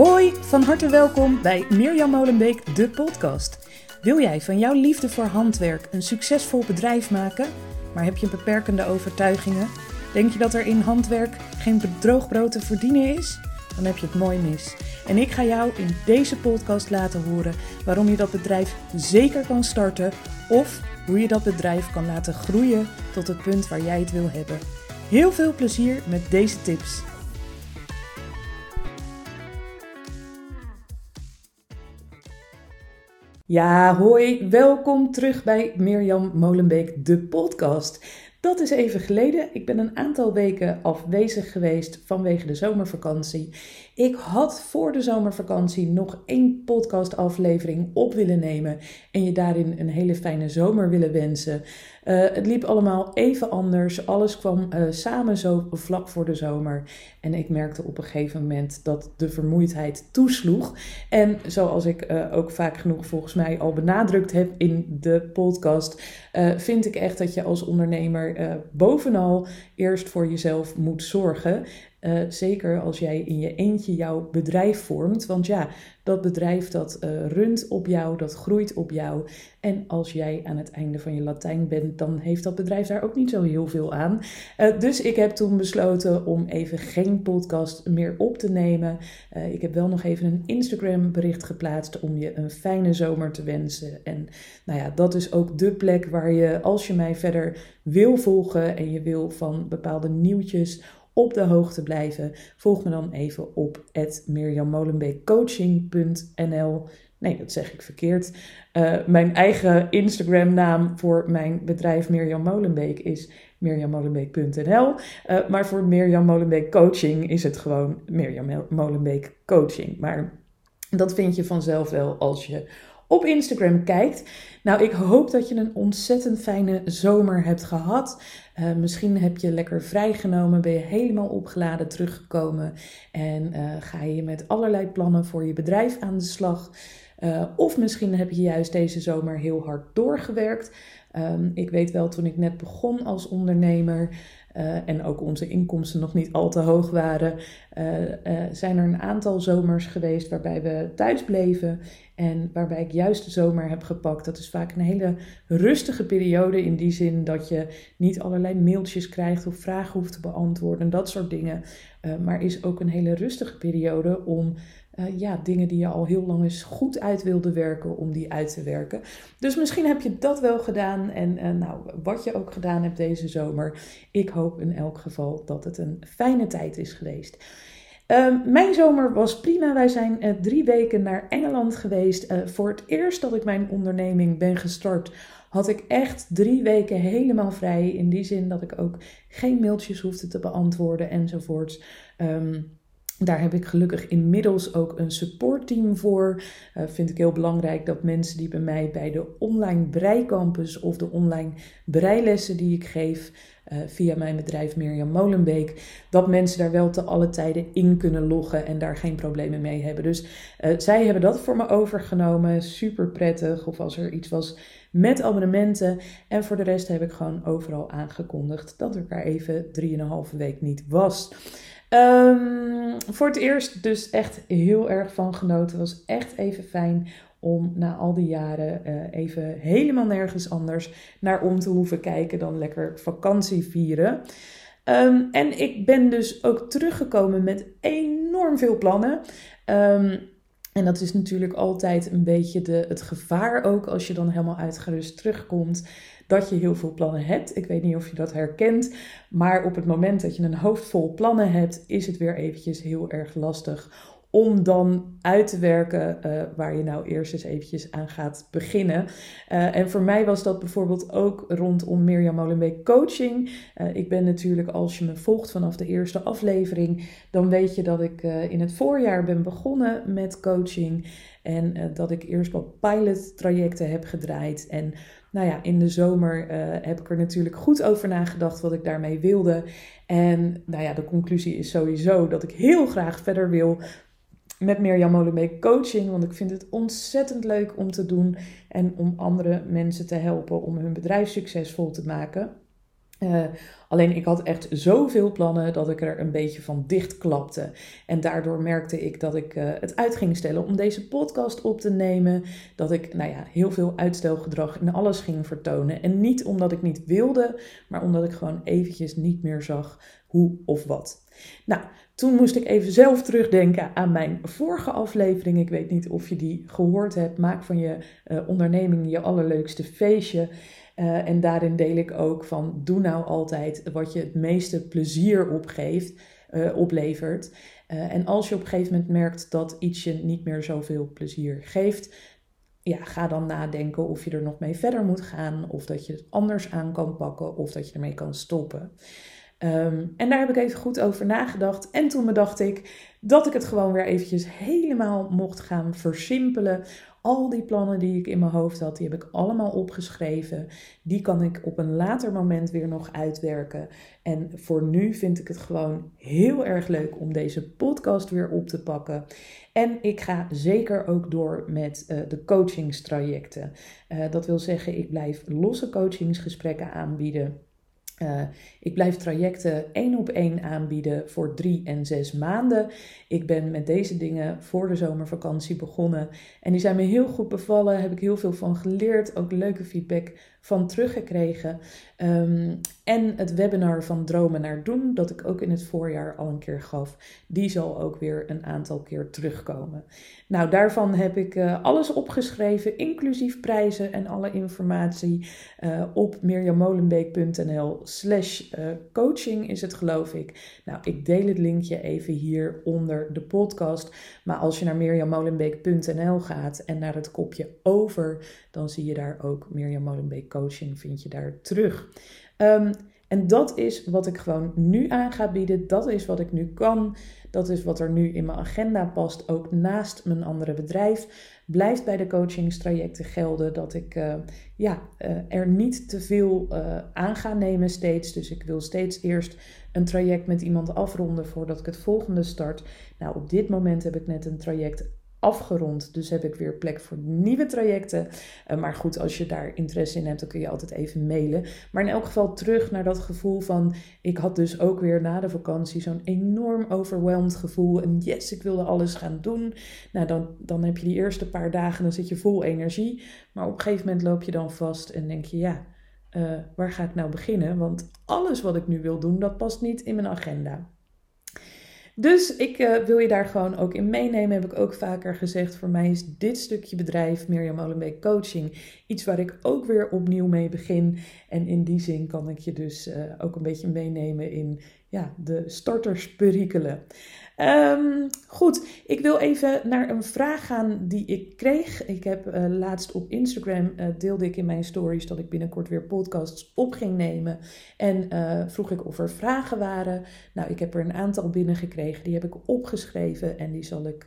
Hoi, van harte welkom bij Mirjam Molenbeek, de podcast. Wil jij van jouw liefde voor handwerk een succesvol bedrijf maken, maar heb je beperkende overtuigingen? Denk je dat er in handwerk geen droogbrood te verdienen is? Dan heb je het mooi mis. En ik ga jou in deze podcast laten horen waarom je dat bedrijf zeker kan starten of hoe je dat bedrijf kan laten groeien tot het punt waar jij het wil hebben. Heel veel plezier met deze tips. Ja, hoi, welkom terug bij Mirjam Molenbeek, de podcast. Dat is even geleden. Ik ben een aantal weken afwezig geweest vanwege de zomervakantie. Ik had voor de zomervakantie nog één podcastaflevering op willen nemen en je daarin een hele fijne zomer willen wensen. Uh, het liep allemaal even anders. Alles kwam uh, samen zo vlak voor de zomer. En ik merkte op een gegeven moment dat de vermoeidheid toesloeg. En zoals ik uh, ook vaak genoeg volgens mij al benadrukt heb in de podcast, vind ik echt dat je als ondernemer bovenal eerst voor jezelf moet zorgen. Uh, zeker als jij in je eentje jouw bedrijf vormt. Want ja, dat bedrijf dat uh, runt op jou, dat groeit op jou. En als jij aan het einde van je Latijn bent, dan heeft dat bedrijf daar ook niet zo heel veel aan. Uh, dus ik heb toen besloten om even geen podcast meer op te nemen. ik heb wel nog even een Instagram bericht geplaatst om je een fijne zomer te wensen. En nou ja, dat is ook de plek waar je, als je mij verder wil volgen en je wil van bepaalde nieuwtjes op de hoogte blijven, volg me dan even op mirjammolenbeekcoaching.nl. Nee, dat zeg ik verkeerd. Uh, mijn eigen Instagram naam voor mijn bedrijf Mirjam Molenbeek is mirjammolenbeek.nl. Uh, eh, maar voor Mirjam Molenbeek Coaching is het gewoon Mirjam Molenbeek Coaching. Maar dat vind je vanzelf wel als je op Instagram kijkt. Nou, ik hoop dat je een ontzettend fijne zomer hebt gehad. Uh, misschien heb je lekker vrijgenomen, ben je helemaal opgeladen teruggekomen en uh, ga je met allerlei plannen voor je bedrijf aan de slag. Uh, of misschien heb je juist deze zomer heel hard doorgewerkt. Um, ik weet wel, toen ik net begon als ondernemer, en ook onze inkomsten nog niet al te hoog waren, zijn er een aantal zomers geweest waarbij we thuis bleven en waarbij ik juist de zomer heb gepakt. Dat is vaak een hele rustige periode in die zin dat je niet allerlei mailtjes krijgt of vragen hoeft te beantwoorden en dat soort dingen. maar is ook een hele rustige periode om uh, ja, dingen die je al heel lang eens goed uit wilde werken, om die uit te werken. Dus misschien heb je dat wel gedaan. En uh, nou, wat je ook gedaan hebt deze zomer. Ik hoop in elk geval dat het een fijne tijd is geweest. Uh, mijn zomer was prima. Wij zijn uh, drie weken naar Engeland geweest. Uh, voor het eerst dat ik mijn onderneming ben gestart, had ik echt drie weken helemaal vrij. In die zin dat ik ook geen mailtjes hoefde te beantwoorden enzovoorts. Um, daar heb ik gelukkig inmiddels ook een supportteam voor. Uh, vind ik heel belangrijk dat mensen die bij mij bij de online breicampus of de online breilessen die ik geef uh, via mijn bedrijf Mirjam Molenbeek, dat mensen daar wel te alle tijden in kunnen loggen en daar geen problemen mee hebben. Dus uh, zij hebben dat voor me overgenomen. Super prettig. Of als er iets was met abonnementen. En voor de rest heb ik gewoon overal aangekondigd dat ik er even 3,5 week niet was. Um, voor het eerst dus echt heel erg van genoten. Het was echt even fijn om na al die jaren uh, even helemaal nergens anders naar om te hoeven kijken dan lekker vakantie vieren. Um, en ik ben dus ook teruggekomen met enorm veel plannen. Um, en dat is natuurlijk altijd een beetje de, het gevaar ook als je dan helemaal uitgerust terugkomt dat je heel veel plannen hebt. Ik weet niet of je dat herkent, maar op het moment dat je een hoofd vol plannen hebt, is het weer eventjes heel erg lastig om dan uit te werken uh, waar je nou eerst eens eventjes aan gaat beginnen. Uh, en voor mij was dat bijvoorbeeld ook rondom Mirjam Molenbeek coaching. Uh, ik ben natuurlijk, als je me volgt vanaf de eerste aflevering, dan weet je dat ik in het voorjaar ben begonnen met coaching. En dat ik eerst wat pilot trajecten heb gedraaid. En nou ja, in de zomer heb ik er natuurlijk goed over nagedacht wat ik daarmee wilde. En nou ja, de conclusie is sowieso dat ik heel graag verder wil met Mirjam Molenbeek coaching. Want ik vind het ontzettend leuk om te doen en om andere mensen te helpen om hun bedrijf succesvol te maken. Uh, alleen ik had echt zoveel plannen dat ik er een beetje van dichtklapte. En daardoor merkte ik dat ik uh, het uit ging stellen om deze podcast op te nemen. Dat ik nou ja, heel veel uitstelgedrag in alles ging vertonen. En niet omdat ik niet wilde, maar omdat ik gewoon eventjes niet meer zag hoe of wat. Nou, toen moest ik even zelf terugdenken aan mijn vorige aflevering. Ik weet niet of je die gehoord hebt. Maak van je uh, onderneming je allerleukste feestje. Uh, en daarin deel ik ook van doe nou altijd wat je het meeste plezier opgeeft, uh, oplevert. En als je op een gegeven moment merkt dat iets je niet meer zoveel plezier geeft, ja, ga dan nadenken of je er nog mee verder moet gaan, of dat je het anders aan kan pakken, of dat je ermee kan stoppen. Um, en daar heb ik even goed over nagedacht. En toen bedacht ik dat ik het gewoon weer eventjes helemaal mocht gaan versimpelen. Al die plannen die ik in mijn hoofd had, die heb ik allemaal opgeschreven. Die kan ik op een later moment weer nog uitwerken. En voor nu vind ik het gewoon heel erg leuk om deze podcast weer op te pakken. En ik ga zeker ook door met uh, de coachingstrajecten. Uh, dat wil zeggen, ik blijf losse coachingsgesprekken aanbieden. Uh, ik blijf trajecten één op één aanbieden voor drie en zes maanden. Ik ben met deze dingen voor de zomervakantie begonnen. En die zijn me heel goed bevallen. Heb ik heel veel van geleerd. Ook leuke feedback van teruggekregen. Um, en het webinar van Dromen naar Doen, dat ik ook in het voorjaar al een keer gaf, die zal ook weer een aantal keer terugkomen. Nou, daarvan heb ik uh, alles opgeschreven, inclusief prijzen en alle informatie uh, op mirjamolenbeek.nl slash uh, coaching is het geloof ik. Nou, ik deel het linkje even hier onder de podcast. Maar als je naar mirjamolenbeek.nl gaat en naar het kopje over, dan zie je daar ook Mirjam Molenbeek coaching, vind je daar terug. Um, en dat is wat ik gewoon nu aan ga bieden. Dat is wat ik nu kan. Dat is wat er nu in mijn agenda past. Ook naast mijn andere bedrijf. Blijft bij de coachingstrajecten gelden dat ik uh, ja, uh, er niet te veel uh, aan ga nemen steeds. Dus ik wil steeds eerst een traject met iemand afronden voordat ik het volgende start. Nou, op dit moment heb ik net een traject afgerond. Dus heb ik weer plek voor nieuwe trajecten. Uh, maar goed, als je daar interesse in hebt, dan kun je altijd even mailen. Maar in elk geval terug naar dat gevoel van... Ik had dus ook weer na de vakantie zo'n enorm overweldigd gevoel. En yes, ik wilde alles gaan doen. Nou, dan, dan heb je die eerste paar dagen, dan zit je vol energie. Maar op een gegeven moment loop je dan vast en denk je... Ja, uh, waar ga ik nou beginnen? Want alles wat ik nu wil doen, dat past niet in mijn agenda. Dus ik uh, wil je daar gewoon ook in meenemen. Heb ik ook vaker gezegd. Voor mij is dit stukje bedrijf, Mirjam Molenbeek Coaching, iets waar ik ook weer opnieuw mee begin. En in die zin kan ik je dus uh, ook een beetje meenemen in ja, de startersperikelen. Um, goed, ik wil even naar een vraag gaan die ik kreeg. Ik heb uh, laatst op Instagram uh, deelde ik in mijn stories dat ik binnenkort weer podcasts op ging nemen. En uh, vroeg ik of er vragen waren. Nou, ik heb er een aantal binnengekregen. Die heb ik opgeschreven en die zal ik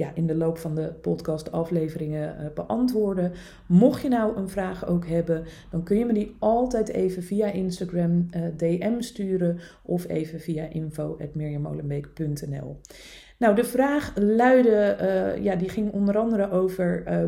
ja, in de loop van de podcastafleveringen uh, beantwoorden. Mocht je nou een vraag ook hebben, dan kun je me die altijd even via Instagram uh, DM sturen of even via info.mirjamolenbeek.nl Nou, de vraag luidde, uh, ja, die ging onder andere over... Uh,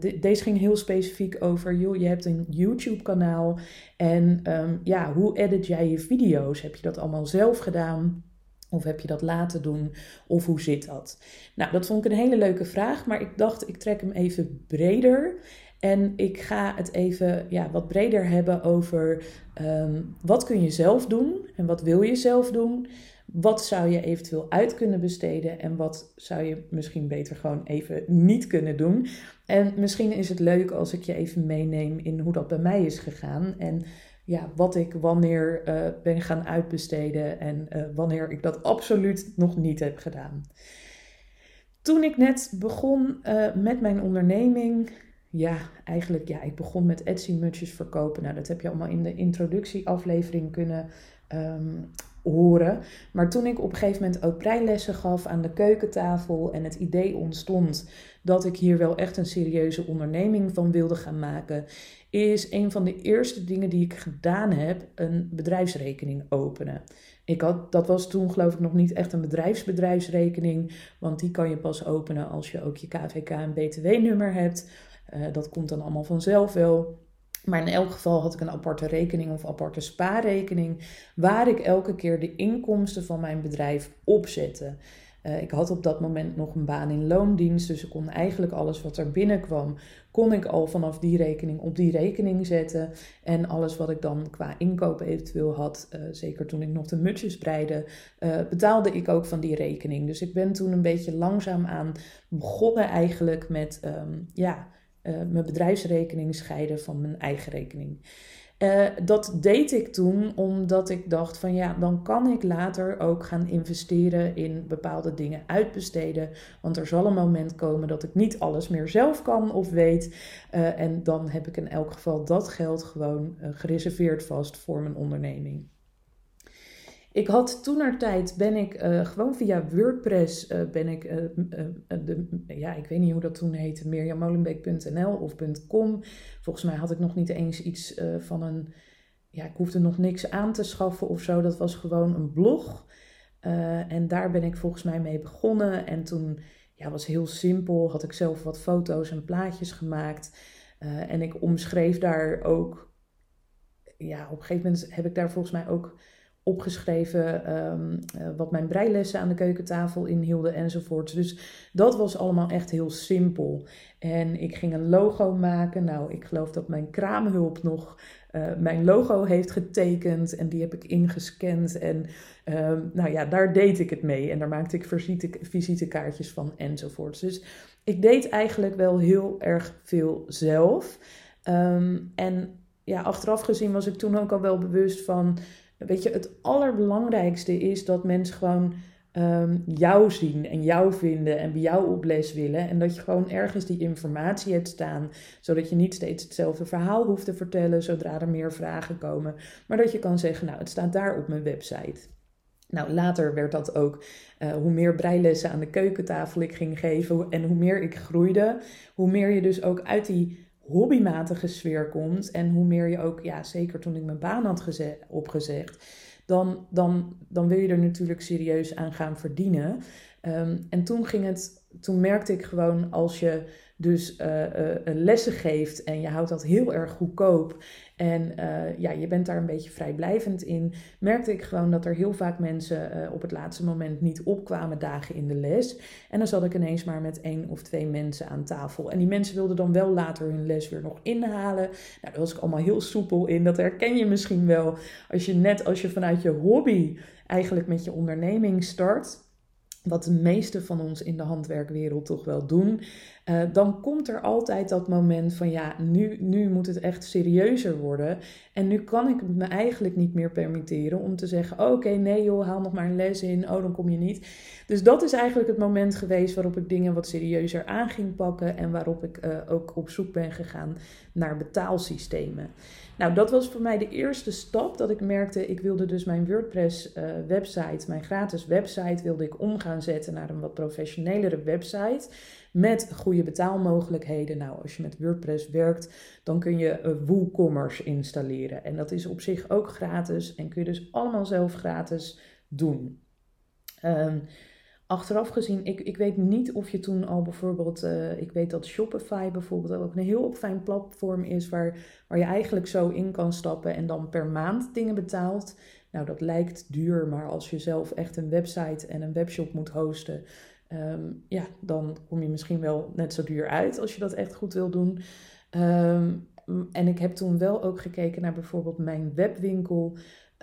de, deze ging heel specifiek over, joh, je hebt een YouTube-kanaal en um, ja, hoe edit jij je video's? Heb je dat allemaal zelf gedaan? Of heb je dat laten doen? Of hoe zit dat? Nou, dat vond ik een hele leuke vraag, maar ik dacht ik trek hem even breder. En ik ga het even ja, wat breder hebben over um, wat kun je zelf doen en wat wil je zelf doen? Wat zou je eventueel uit kunnen besteden en wat zou je misschien beter gewoon even niet kunnen doen? En misschien is het leuk als ik je even meeneem in hoe dat bij mij is gegaan en ja, wat ik wanneer uh, ben gaan uitbesteden en uh, wanneer ik dat absoluut nog niet heb gedaan. Toen ik net begon uh, met mijn onderneming, ja, eigenlijk, ja, ik begon met Etsy-mutsjes verkopen. Nou, dat heb je allemaal in de introductieaflevering kunnen um, horen. Maar toen ik op een gegeven moment ook breilessen gaf aan de keukentafel en het idee ontstond dat ik hier wel echt een serieuze onderneming van wilde gaan maken, is een van de eerste dingen die ik gedaan heb een bedrijfsrekening openen. Ik had, dat was toen geloof ik nog niet echt een bedrijfsbedrijfsrekening, want die kan je pas openen als je ook je KVK en BTW-nummer hebt. Uh, dat komt dan allemaal vanzelf wel. Maar in elk geval had ik een aparte rekening of aparte spaarrekening, waar ik elke keer de inkomsten van mijn bedrijf opzette. Uh, ik had op dat moment nog een baan in loondienst, dus ik kon eigenlijk alles wat er binnenkwam, kon ik al vanaf die rekening op die rekening zetten. En alles wat ik dan qua inkoop eventueel had, uh, zeker toen ik nog de mutjes breide, uh, betaalde ik ook van die rekening. Dus ik ben toen een beetje langzaam aan begonnen eigenlijk met um, ja, mijn bedrijfsrekening scheiden van mijn eigen rekening. Uh, dat deed ik toen omdat ik dacht van ja, dan kan ik later ook gaan investeren in bepaalde dingen uitbesteden. Want er zal een moment komen dat ik niet alles meer zelf kan of weet. Uh, en dan heb ik in elk geval dat geld gewoon uh, gereserveerd vast voor mijn onderneming. Ik had toen tijd ben ik uh, gewoon via WordPress uh, ben ik uh, de, ja, ik weet niet hoe dat toen heette, mirjammolenbeek.nl of .com. Volgens mij had ik nog niet eens iets van een, ja, ik hoefde nog niks aan te schaffen of zo. Dat was gewoon een blog. en daar ben ik volgens mij mee begonnen. En toen, ja, was heel simpel. Had ik zelf wat foto's en plaatjes gemaakt. en ik omschreef daar ook, ja, op een gegeven moment heb ik daar volgens mij ook opgeschreven um, wat mijn breilessen aan de keukentafel inhielden enzovoort. Dus dat was allemaal echt heel simpel. En ik ging een logo maken. Nou, ik geloof dat mijn kraamhulp nog uh, mijn logo heeft getekend en die heb ik ingescand. En uh, nou ja, daar deed ik het mee. En daar maakte ik visite, visitekaartjes van enzovoort. Dus ik deed eigenlijk wel heel erg veel zelf. Um, en ja, achteraf gezien was ik toen ook al wel bewust van Weet je, het allerbelangrijkste is dat mensen gewoon um, jou zien en jou vinden en bij jou op les willen. En dat je gewoon ergens die informatie hebt staan, zodat je niet steeds hetzelfde verhaal hoeft te vertellen zodra er meer vragen komen. Maar dat je kan zeggen, nou, het staat daar op mijn website. Nou, later werd dat ook uh, hoe meer breilessen aan de keukentafel ik ging geven en hoe meer ik groeide, hoe meer je dus ook uit die hobbymatige sfeer komt en hoe meer je ook, ja, zeker toen ik mijn baan had opgezegd, dan, dan, dan wil je er natuurlijk serieus aan gaan verdienen. Um, en toen ging het, toen merkte ik gewoon als je dus uh, lessen geeft en je houdt dat heel erg goedkoop en uh, ja, je bent daar een beetje vrijblijvend in, merkte ik gewoon dat er heel vaak mensen op het laatste moment niet opkwamen dagen in de les. En dan zat ik ineens maar met één of twee mensen aan tafel. En die mensen wilden dan wel later hun les weer nog inhalen. Nou, daar was ik allemaal heel soepel in. Dat herken je misschien wel als je net als je vanuit je hobby eigenlijk met je onderneming start wat de meeste van ons in de handwerkwereld toch wel doen, uh, dan komt er altijd dat moment van ja, nu, nu moet het echt serieuzer worden. En nu kan ik me eigenlijk niet meer permitteren om te zeggen: oh, oké, nee joh, haal nog maar een les in, oh, dan kom je niet. Dus dat is eigenlijk het moment geweest waarop ik dingen wat serieuzer aan ging pakken en waarop ik uh, ook op zoek ben gegaan naar betaalsystemen. Nou, dat was voor mij de eerste stap dat ik merkte, ik wilde dus mijn WordPress uh, website, mijn gratis website, wilde ik om gaan zetten naar een wat professionelere website met goede betaalmogelijkheden. Nou, als je met WordPress werkt, dan kun je uh, WooCommerce installeren. En dat is op zich ook gratis en kun je dus allemaal zelf gratis doen. Um, Achteraf gezien, ik, ik weet niet of je toen al bijvoorbeeld, uh, ik weet dat Shopify bijvoorbeeld ook een heel fijn platform is waar, waar je eigenlijk zo in kan stappen en dan per maand dingen betaalt. Nou, dat lijkt duur, maar als je zelf echt een website en een webshop moet hosten, um, ja, dan kom je misschien wel net zo duur uit als je dat echt goed wil doen. Um, en ik heb toen wel ook gekeken naar bijvoorbeeld mijn webwinkel.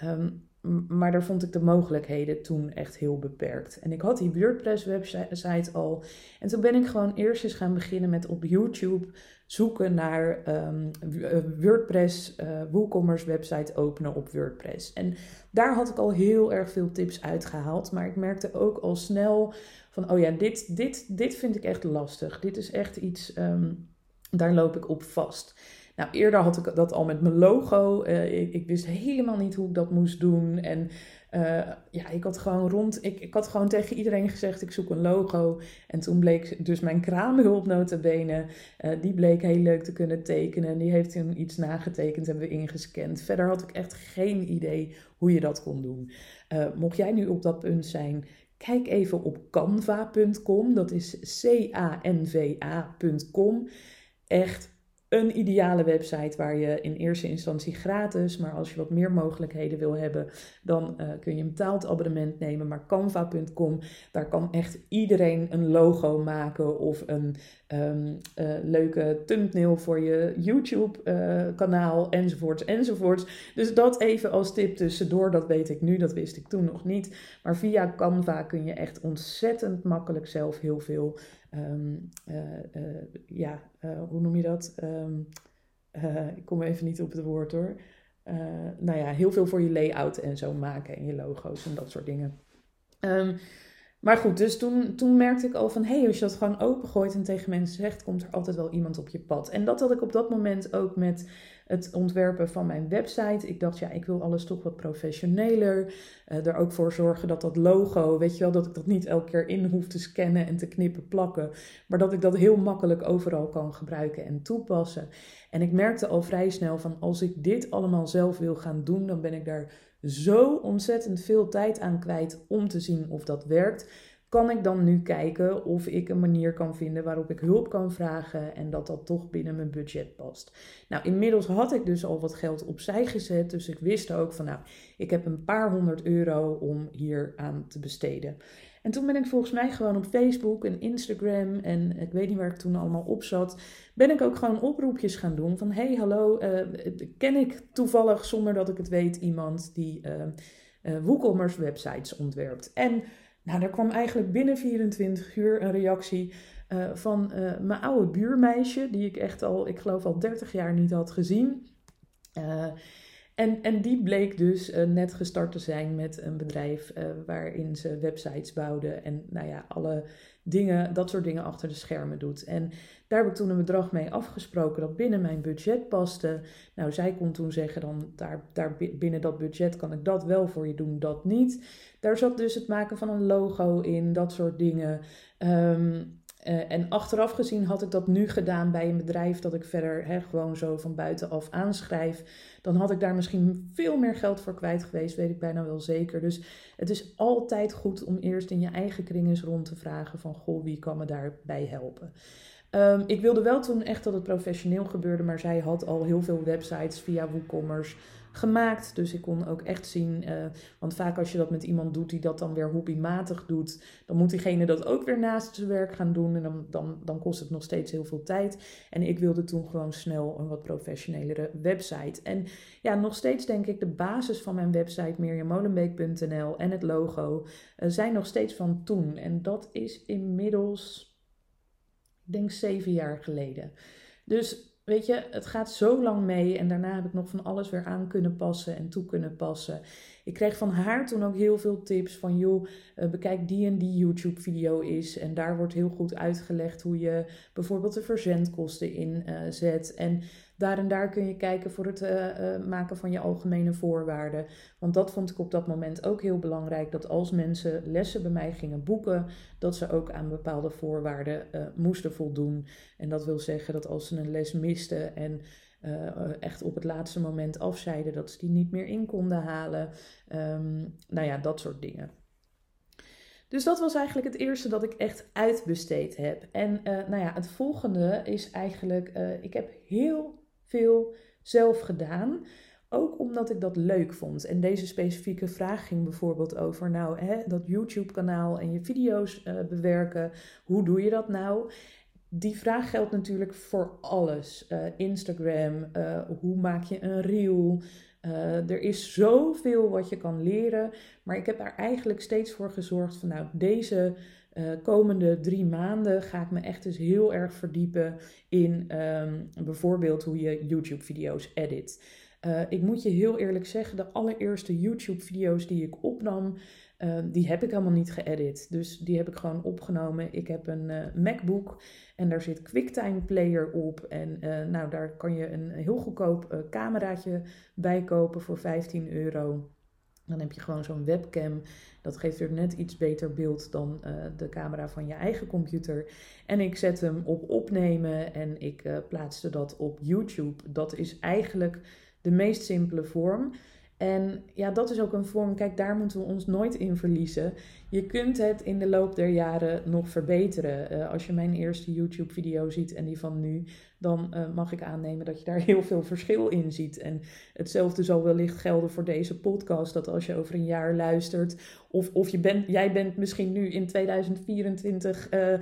Um, maar daar vond ik de mogelijkheden toen echt heel beperkt. En ik had die WordPress website al. En toen ben ik gewoon eerst eens gaan beginnen met op YouTube zoeken naar um, WordPress, uh, WooCommerce website openen op WordPress. En daar had ik al heel erg veel tips uitgehaald. Maar ik merkte ook al snel van, oh ja, dit, dit, dit vind ik echt lastig. Dit is echt iets, um, daar loop ik op vast. Nou, eerder had ik dat al met mijn logo. Uh, ik, ik, wist helemaal niet hoe ik dat moest doen. En uh, ja, ik had gewoon rond. Ik, ik had gewoon tegen iedereen gezegd: ik zoek een logo. En toen bleek dus mijn kraamhulp notabene. Uh, die bleek heel leuk te kunnen tekenen. Die heeft toen iets nagetekend, hebben we ingescand. Verder had ik echt geen idee hoe je dat kon doen. mocht jij nu op dat punt zijn, kijk even op canva.com. Dat is C-A-N-V-A.com. Echt een ideale website waar je in eerste instantie gratis, maar als je wat meer mogelijkheden wil hebben, dan uh, kun je een betaald abonnement nemen. Maar canva.com, daar kan echt iedereen een logo maken of een um, uh, leuke thumbnail voor je YouTube-kanaal, uh, enzovoorts, enzovoorts. Dus dat even als tip tussendoor, dat weet ik nu, dat wist ik toen nog niet. Maar via Canva kun je echt ontzettend makkelijk zelf heel veel um, ja, uh, hoe noem je dat? Um, ik kom even niet op het woord hoor. Nou ja, heel veel voor je layout en zo maken en je logo's en dat soort dingen. Um, maar goed, dus toen, toen merkte ik al van, hé, hey, als je dat gewoon opengooit en tegen mensen zegt, komt er altijd wel iemand op je pad. En dat had ik op dat moment ook met het ontwerpen van mijn website. Ik dacht, ja, ik wil alles toch wat professioneler. Uh, er ook voor zorgen dat dat logo, weet je wel, dat ik dat niet elke keer in hoef te scannen en te knippen, plakken. Maar dat ik dat heel makkelijk overal kan gebruiken en toepassen. En ik merkte al vrij snel van, als ik dit allemaal zelf wil gaan doen, dan ben ik daar zo ontzettend veel tijd aan kwijt om te zien of dat werkt. Kan ik dan nu kijken of ik een manier kan vinden waarop ik hulp kan vragen en dat dat toch binnen mijn budget past? Nou, inmiddels had ik dus al wat geld opzij gezet, dus ik wist ook van nou, ik heb een paar honderd euro om hier aan te besteden. En toen ben ik volgens mij gewoon op Facebook en Instagram en ik weet niet waar ik toen allemaal op zat, ben ik ook gewoon oproepjes gaan doen van hey hallo, uh, ken ik toevallig zonder dat ik het weet iemand die uh, websites ontwerpt. En nou, daar kwam eigenlijk binnen 24 uur een reactie van mijn oude buurmeisje, die ik echt al, ik geloof al 30 jaar niet had gezien. En, en die bleek dus net gestart te zijn met een bedrijf waarin ze websites bouwde en nou ja, alle dingen, dat soort dingen achter de schermen doet. En daar heb ik toen een bedrag mee afgesproken dat binnen mijn budget paste. Nou, zij kon toen zeggen dan, daar, daar binnen dat budget kan ik dat wel voor je doen, dat niet. Daar zat dus het maken van een logo in, dat soort dingen. Um, uh, en achteraf gezien had ik dat nu gedaan bij een bedrijf dat ik verder hè, gewoon zo van buitenaf aanschrijf. Dan had ik daar misschien veel meer geld voor kwijt geweest, weet ik bijna wel zeker. Dus het is altijd goed om eerst in je eigen kring eens rond te vragen van goh, wie kan me daarbij helpen. Um, ik wilde wel toen echt dat het professioneel gebeurde, maar zij had al heel veel websites via WooCommerce gemaakt. Dus ik kon ook echt zien, uh, want vaak als je dat met iemand doet die dat dan weer hobbymatig doet, dan moet diegene dat ook weer naast zijn werk gaan doen en dan, dan, dan kost het nog steeds heel veel tijd. En ik wilde toen gewoon snel een wat professionelere website. En ja, nog steeds denk ik de basis van mijn website mirjamolenbeek.nl en het logo uh, zijn nog steeds van toen. En dat is inmiddels ik denk zeven jaar geleden. Dus weet je, het gaat zo lang mee en daarna heb ik nog van alles weer aan kunnen passen en toe kunnen passen. Ik kreeg van haar toen ook heel veel tips van joh, uh, bekijk die en die YouTube video is en daar wordt heel goed uitgelegd hoe je bijvoorbeeld de verzendkosten inzet. En daar en daar kun je kijken voor het uh, uh, maken van je algemene voorwaarden. Want dat vond ik op dat moment ook heel belangrijk. Dat als mensen lessen bij mij gingen boeken, dat ze ook aan bepaalde voorwaarden moesten voldoen. En dat wil zeggen dat als ze een les misten en echt op het laatste moment afzeiden, dat ze die niet meer in konden halen. Um, nou ja, dat soort dingen. Dus dat was eigenlijk het eerste dat ik echt uitbesteed heb. En nou ja, het volgende is eigenlijk, ik heb heel veel zelf gedaan. Ook omdat ik dat leuk vond. En deze specifieke vraag ging bijvoorbeeld over, nou, hè, dat YouTube-kanaal en je video's bewerken. Hoe doe je dat nou? Die vraag geldt natuurlijk voor alles. Uh, Instagram, uh, hoe maak je een reel? er is zoveel wat je kan leren. Maar ik heb daar eigenlijk steeds voor gezorgd van, nou, deze komende drie maanden ga ik me echt eens heel erg verdiepen in um, bijvoorbeeld hoe je YouTube-video's edit. Ik moet je heel eerlijk zeggen, de allereerste YouTube-video's die ik opnam, uh, die heb ik helemaal niet geëdit. Dus die heb ik gewoon opgenomen. Ik heb een uh, MacBook en daar zit QuickTime Player op. En nou, daar kan je een heel goedkoop cameraatje bij kopen voor 15 euro. Dan heb je gewoon zo'n webcam. Dat geeft weer net iets beter beeld dan de camera van je eigen computer. En ik zet hem op opnemen en ik uh, plaatste dat op YouTube. Dat is eigenlijk de meest simpele vorm. En ja, dat is ook een vorm, kijk, daar moeten we ons nooit in verliezen. Je kunt het in de loop der jaren nog verbeteren. Uh, als je mijn eerste YouTube-video ziet en die van nu, dan uh, mag ik aannemen dat je daar heel veel verschil in ziet. En hetzelfde zal wellicht gelden voor deze podcast. Dat als je over een jaar luistert, of, of je bent, jij bent misschien nu in 2024 uh, uh,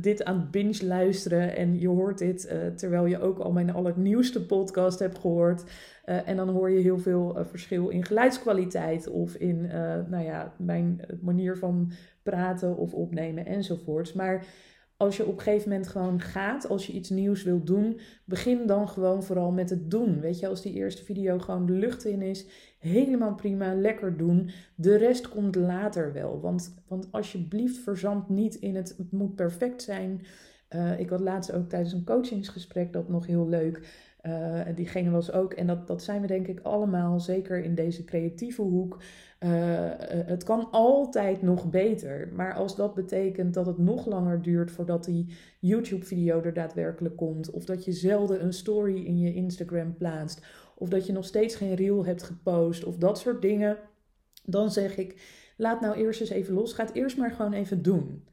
dit aan binge luisteren en je hoort dit terwijl je ook al mijn allernieuwste podcast hebt gehoord. en dan hoor je heel veel verschil in geluidskwaliteit of in nou ja, mijn manier van praten of opnemen enzovoorts. Maar als je op een gegeven moment gewoon gaat, als je iets nieuws wilt doen, begin dan gewoon vooral met het doen. Weet je, als die eerste video gewoon de lucht in is, helemaal prima, lekker doen. De rest komt later wel. Want, want alsjeblieft, verzand niet in het, het moet perfect zijn. Uh, ik had laatst ook tijdens een coachingsgesprek dat nog heel leuk. Uh, diegene was ook, en dat, dat zijn we denk ik allemaal, zeker in deze creatieve hoek. Uh, het kan altijd nog beter. Maar als dat betekent dat het nog langer duurt voordat die YouTube-video er daadwerkelijk komt, of dat je zelden een story in je Instagram plaatst, of dat je nog steeds geen reel hebt gepost, of dat soort dingen, dan zeg ik: laat nou eerst eens even los. Ga het eerst maar gewoon even doen.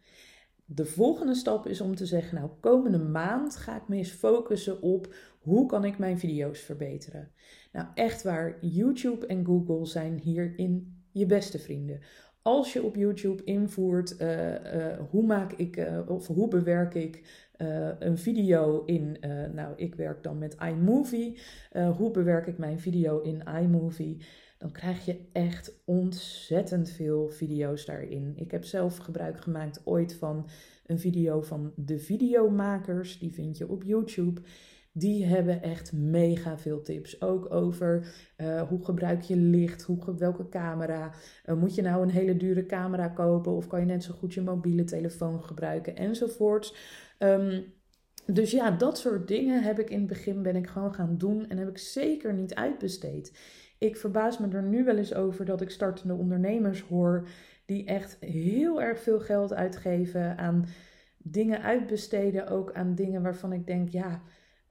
De volgende stap is om te zeggen, nou komende maand ga ik me eens focussen op hoe kan ik mijn video's verbeteren. Nou echt waar, YouTube en Google zijn hierin je beste vrienden. Als je op YouTube invoert uh, uh, hoe maak ik uh, of hoe bewerk ik een video in, nou ik werk dan met iMovie, hoe bewerk ik mijn video in iMovie, dan krijg je echt ontzettend veel video's daarin. Ik heb zelf gebruik gemaakt ooit van een video van de videomakers, die vind je op YouTube. Die hebben echt mega veel tips. Ook over uh, hoe gebruik je licht, hoe, welke camera. Uh, moet je nou een hele dure camera kopen of kan je net zo goed je mobiele telefoon gebruiken enzovoorts. Um, dus ja, dat soort dingen heb ik in het begin ben ik gewoon gaan doen en heb ik zeker niet uitbesteed. Ik verbaas me er nu wel eens over dat ik startende ondernemers hoor die echt heel erg veel geld uitgeven aan dingen uitbesteden, ook aan dingen waarvan ik denk, ja,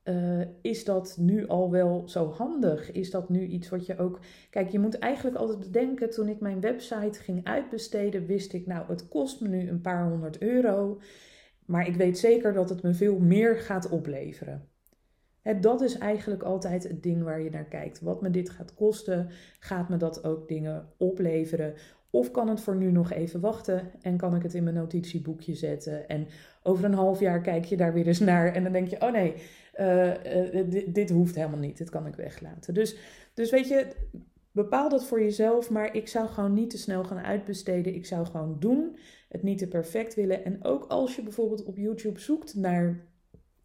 uh, is dat nu al wel zo handig? Is dat nu iets wat je ook. Kijk, je moet eigenlijk altijd bedenken. Toen ik mijn website ging uitbesteden, wist ik, nou, het kost me nu een paar honderd euro. Maar ik weet zeker dat het me veel meer gaat opleveren. Dat is eigenlijk altijd het ding waar je naar kijkt. Wat me dit gaat kosten, gaat me dat ook dingen opleveren? Of kan het voor nu nog even wachten en kan ik het in mijn notitieboekje zetten? En over een half jaar kijk je daar weer eens naar en dan denk je: oh nee, uh, uh, dit, hoeft helemaal niet. Dit kan ik weglaten. Dus, dus weet je, bepaal dat voor jezelf. Maar ik zou gewoon niet te snel gaan uitbesteden. Ik zou gewoon doen. Het niet te perfect willen. En ook als je bijvoorbeeld op YouTube zoekt naar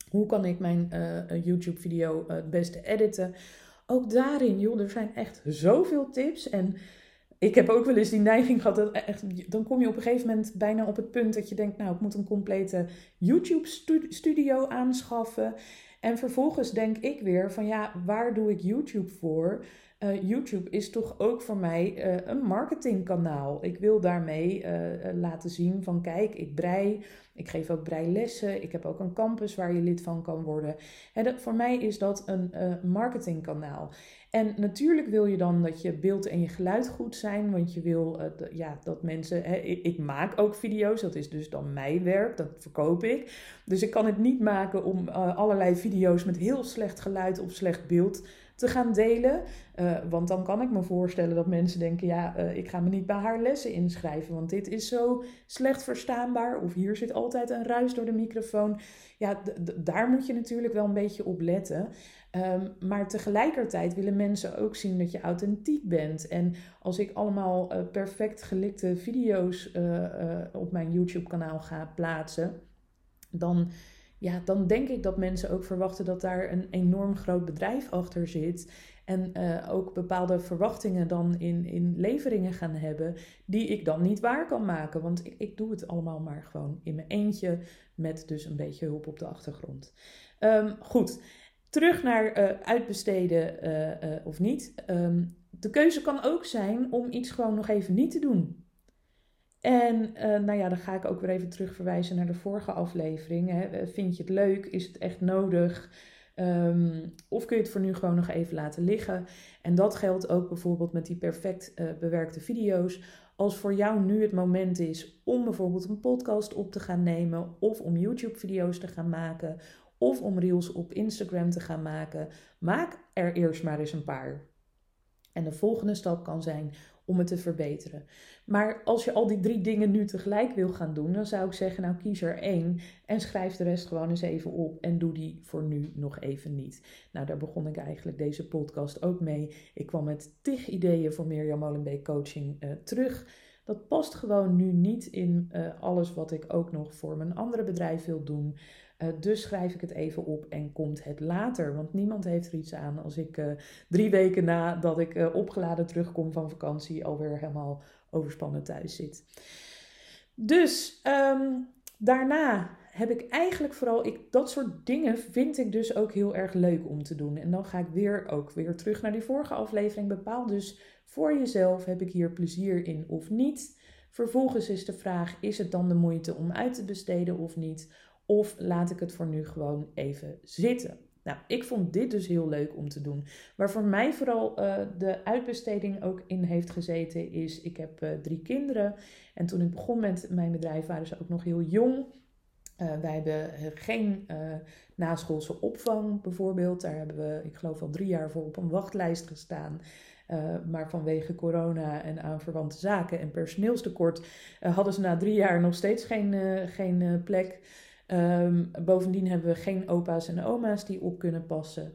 hoe kan ik mijn uh, YouTube-video het beste editen. Ook daarin, joh, er zijn echt zoveel tips. En ik heb ook wel eens die neiging gehad. Dat echt, dan kom je op een gegeven moment bijna op het punt dat je denkt: Nou, ik moet een complete YouTube-studio aanschaffen. En vervolgens denk ik weer: van ja, waar doe ik YouTube voor? Uh, YouTube is toch ook voor mij uh, een marketingkanaal. Ik wil daarmee uh, laten zien van kijk, ik brei. Ik geef ook breilessen. Ik heb ook een campus waar je lid van kan worden. Voor mij is dat een marketingkanaal. En natuurlijk wil je dan dat je beeld en je geluid goed zijn, want je wil ja, dat mensen. Hè, ik, ik, maak ook video's, dat is dus dan mijn werk, dat verkoop ik. Dus ik kan het niet maken om allerlei video's met heel slecht geluid of slecht beeld te gaan delen. Uh, want dan kan ik me voorstellen dat mensen denken: ja, uh, ik ga me niet bij haar lessen inschrijven, want dit is zo slecht verstaanbaar. Of hier zit altijd een ruis door de microfoon. Ja, daar moet je natuurlijk wel een beetje op letten. Um, maar tegelijkertijd willen mensen ook zien dat je authentiek bent. En als ik allemaal uh, perfect gelikte video's op mijn YouTube-kanaal ga plaatsen, dan ja, dan denk ik dat mensen ook verwachten dat daar een enorm groot bedrijf achter zit. En uh, ook bepaalde verwachtingen dan in, in leveringen gaan hebben, die ik dan niet waar kan maken. Want ik, ik doe het allemaal maar gewoon in mijn eentje, met dus een beetje hulp op de achtergrond. Um, goed, terug naar uh, uitbesteden uh, of niet. Um, de keuze kan ook zijn om iets gewoon nog even niet te doen. En uh, nou ja, dan ga ik ook weer even terug verwijzen naar de vorige aflevering. Hè. Eh, vind je het leuk? Is het echt nodig? Um, of kun je het voor nu gewoon nog even laten liggen? En dat geldt ook bijvoorbeeld met die perfect uh, bewerkte video's. Als voor jou nu het moment is om bijvoorbeeld een podcast op te gaan nemen, of om YouTube-video's te gaan maken, of om reels op Instagram te gaan maken. Maak er eerst maar eens een paar. En de volgende stap kan zijn om het te verbeteren. Maar als je al die drie dingen nu tegelijk wil gaan doen, dan zou ik zeggen: nou kies er één en schrijf de rest gewoon eens even op en doe die voor nu nog even niet. Nou, daar begon ik eigenlijk deze podcast ook mee. Ik kwam met tig ideeën voor Mirjam Molenbeek coaching uh, terug. Dat past gewoon nu niet in uh, alles wat ik ook nog voor mijn andere bedrijf wil doen. Uh, dus schrijf ik het even op en komt het later. Want niemand heeft er iets aan als ik uh, drie weken nadat ik opgeladen terugkom van vakantie alweer helemaal overspannen thuis zit. Dus um, daarna heb ik eigenlijk vooral, ik, dat soort dingen vind ik dus ook heel erg leuk om te doen. En dan ga ik weer ook weer terug naar die vorige aflevering. Bepaal dus voor jezelf, heb ik hier plezier in of niet? Vervolgens is de vraag, is het dan de moeite om uit te besteden of niet? Of laat ik het voor nu gewoon even zitten? Nou, ik vond dit dus heel leuk om te doen. Waar voor mij vooral uh, de uitbesteding ook in heeft gezeten, is: ik heb uh, drie kinderen. En toen ik begon met mijn bedrijf, waren ze ook nog heel jong. Uh, wij hebben geen naschoolse opvang bijvoorbeeld. Daar hebben we, ik geloof al drie jaar voor op een wachtlijst gestaan. Maar vanwege corona en aanverwante zaken en personeelstekort hadden ze na drie jaar nog steeds geen, geen plek. Um, bovendien hebben we geen opa's en oma's die op kunnen passen.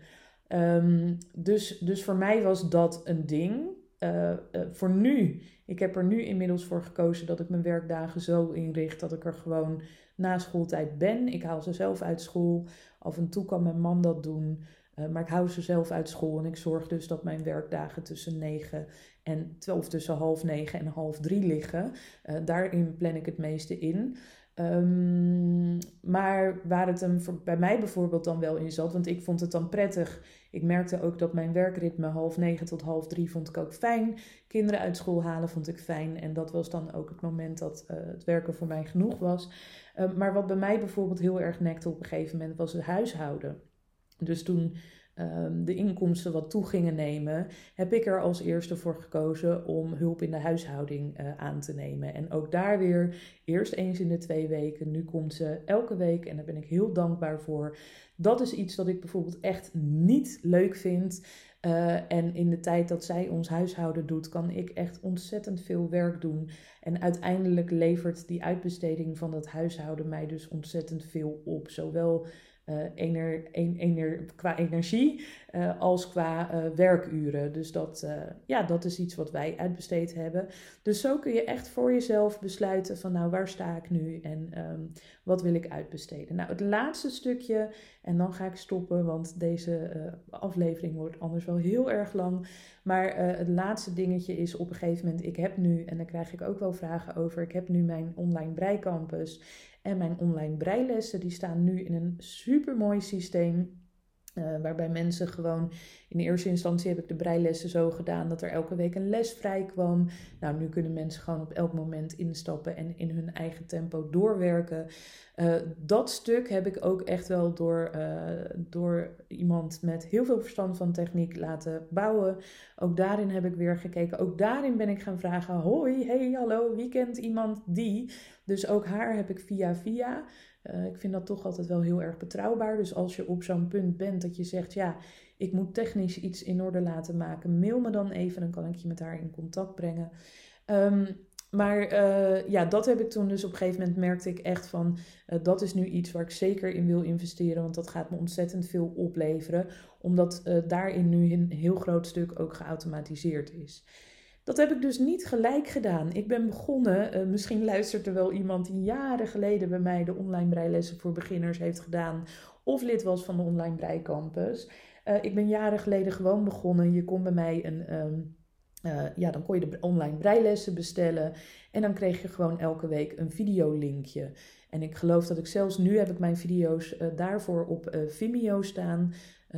Um, dus, dus voor mij was dat een ding. Uh, uh, voor nu, ik heb er nu inmiddels voor gekozen dat ik mijn werkdagen zo inricht dat ik er gewoon na schooltijd ben. Ik haal ze zelf uit school. Af en toe kan mijn man dat doen. Uh, maar ik hou ze zelf uit school en ik zorg dus dat mijn werkdagen tussen 9 en 12, tussen half 9 en half 3 liggen. daarin plan ik het meeste in. Um, maar waar het hem voor, bij mij bijvoorbeeld dan wel in zat, want ik vond het dan prettig. Ik merkte ook dat mijn werkritme half negen tot half drie vond ik ook fijn. Kinderen uit school halen vond ik fijn. En dat was dan ook het moment dat uh, het werken voor mij genoeg was. Uh, maar wat bij mij bijvoorbeeld heel erg nekte op een gegeven moment was het huishouden. Dus toen um, de inkomsten wat toe gingen nemen, heb ik er als eerste voor gekozen om hulp in de huishouding uh, aan te nemen. En ook daar weer eerst eens in de twee weken. Nu komt ze elke week en daar ben ik heel dankbaar voor. Dat is iets dat ik bijvoorbeeld echt niet leuk vind. Uh, en in de tijd dat zij ons huishouden doet, kan ik echt ontzettend veel werk doen. En uiteindelijk levert die uitbesteding van dat huishouden mij dus ontzettend veel op. Zowel uh, ener, en, ener, qua energie uh, als qua uh, werkuren. Dus dat, ja, dat is iets wat wij uitbesteed hebben. Dus zo kun je echt voor jezelf besluiten van nou waar sta ik nu en um, wat wil ik uitbesteden. Nou het laatste stukje en dan ga ik stoppen want deze aflevering wordt anders wel heel erg lang. Maar het laatste dingetje is op een gegeven moment ik heb nu en daar krijg ik ook wel vragen over. Ik heb nu mijn online breicampus. En mijn online breilessen die staan nu in een super mooi systeem. Uh, waarbij mensen gewoon, in eerste instantie heb ik de breilessen zo gedaan dat er elke week een les vrij kwam. Nou, nu kunnen mensen gewoon op elk moment instappen en in hun eigen tempo doorwerken. Uh, dat stuk heb ik ook echt wel door, uh, door iemand met heel veel verstand van techniek laten bouwen. Ook daarin heb ik weer gekeken. Ook daarin ben ik gaan vragen: hoi, hey, hallo, wie kent iemand die? Dus ook haar heb ik via via. Uh, ik vind dat toch altijd wel heel erg betrouwbaar. Dus als je op zo'n punt bent dat je zegt: ja, ik moet technisch iets in orde laten maken, mail me dan even, dan kan ik je met haar in contact brengen. Um, maar uh, ja, dat heb ik toen dus op een gegeven moment merkte ik echt van uh, dat is nu iets waar ik zeker in wil investeren, want dat gaat me ontzettend veel opleveren, omdat daarin nu een heel groot stuk ook geautomatiseerd is. Dat heb ik dus niet gelijk gedaan. Ik ben begonnen, misschien luistert er wel iemand die jaren geleden bij mij de online breilessen voor beginners heeft gedaan, of lid was van de online breicampus. ik ben jaren geleden gewoon begonnen. Je kon bij mij een. Um, uh, ja, dan kon je de online breilessen bestellen. En dan kreeg je gewoon elke week een videolinkje. En ik geloof dat ik zelfs nu heb ik mijn video's daarvoor op Vimeo staan.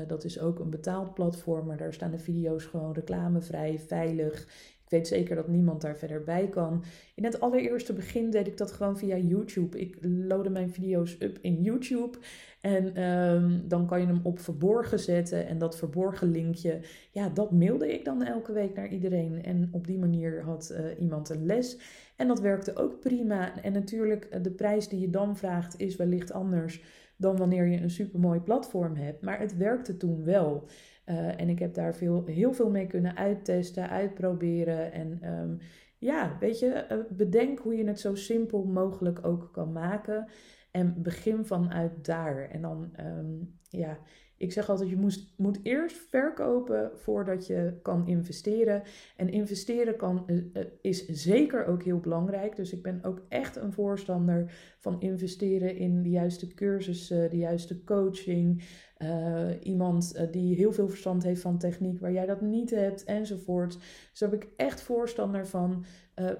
dat is ook een betaald platform, maar daar staan de video's gewoon reclamevrij, veilig. Ik weet zeker dat niemand daar verder bij kan. In het allereerste begin deed ik dat gewoon via YouTube. Ik loadde mijn video's up in YouTube. En um, dan kan je hem op verborgen zetten. En dat verborgen linkje, ja, dat mailde ik dan elke week naar iedereen. En op die manier had uh, iemand een les. En dat werkte ook prima. En natuurlijk, de prijs die je dan vraagt is wellicht anders dan wanneer je een supermooi platform hebt. Maar het werkte toen wel. Uh, en ik heb daar veel, heel veel mee kunnen uittesten, uitproberen. En ehm, ja, weet je, uh, bedenk hoe je het zo simpel mogelijk ook kan maken. En begin vanuit daar. En dan, um, ja, ik zeg altijd, je moest, moet eerst verkopen voordat je kan investeren. En investeren kan, uh, is zeker ook heel belangrijk. Dus ik ben ook echt een voorstander van investeren in de juiste cursussen, de juiste coaching. Uh, iemand die heel veel verstand heeft van techniek waar jij dat niet hebt, enzovoort. Dus daar ben ik echt voorstander van.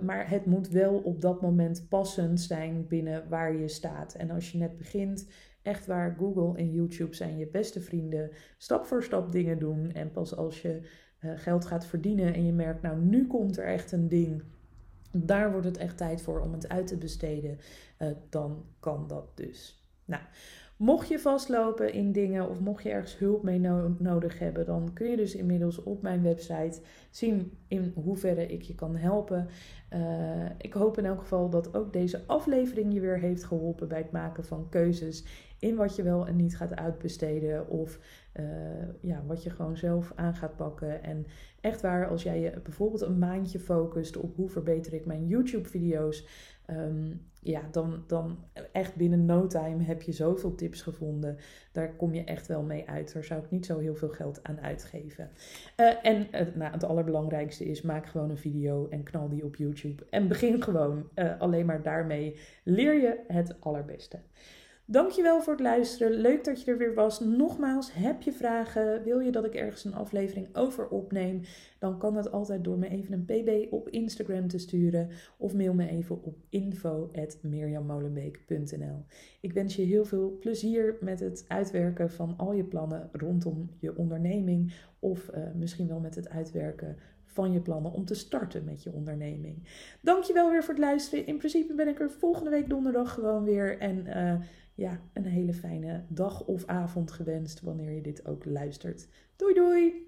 maar het moet wel op dat moment passend zijn binnen waar je staat. En als je net begint Echt waar, Google en YouTube zijn je beste vrienden. Stap voor stap dingen doen. En pas als je uh, geld gaat verdienen en je merkt, nou nu komt er echt een ding. Daar wordt het echt tijd voor om het uit te besteden. Uh, dan kan dat dus. Nou, Mocht je vastlopen in dingen of mocht je ergens hulp mee nodig hebben, dan kun je dus inmiddels op mijn website zien in hoeverre ik je kan helpen. Uh, ik hoop in elk geval dat ook deze aflevering je weer heeft geholpen bij het maken van keuzes in wat je wel en niet gaat uitbesteden of uh, ja, wat je gewoon zelf aan gaat pakken. En echt waar, als jij je bijvoorbeeld een maandje focust op hoe verbeter ik mijn YouTube-video's, um, ja, dan, dan echt binnen no time heb je zoveel tips gevonden. Daar kom je echt wel mee uit. Daar zou ik niet zo heel veel geld aan uitgeven. Uh, en nou, het allerbelangrijkste is, maak gewoon een video en knal die op YouTube. En begin gewoon. Uh, alleen maar daarmee leer je het allerbeste. Dankjewel voor het luisteren. Leuk dat je er weer was. Nogmaals, heb je vragen? Wil je dat ik ergens een aflevering over opneem? Dan kan dat altijd door me even een pb op Instagram te sturen. Of mail me even op info.mirjammolenbeek.nl Ik wens je heel veel plezier met het uitwerken van al je plannen rondom je onderneming. Of uh, misschien wel met het uitwerken van je plannen om te starten met je onderneming. Dankjewel weer voor het luisteren. In principe ben ik er volgende week donderdag gewoon weer. En uh, ja, een hele fijne dag of avond gewenst wanneer je dit ook luistert. Doei doei!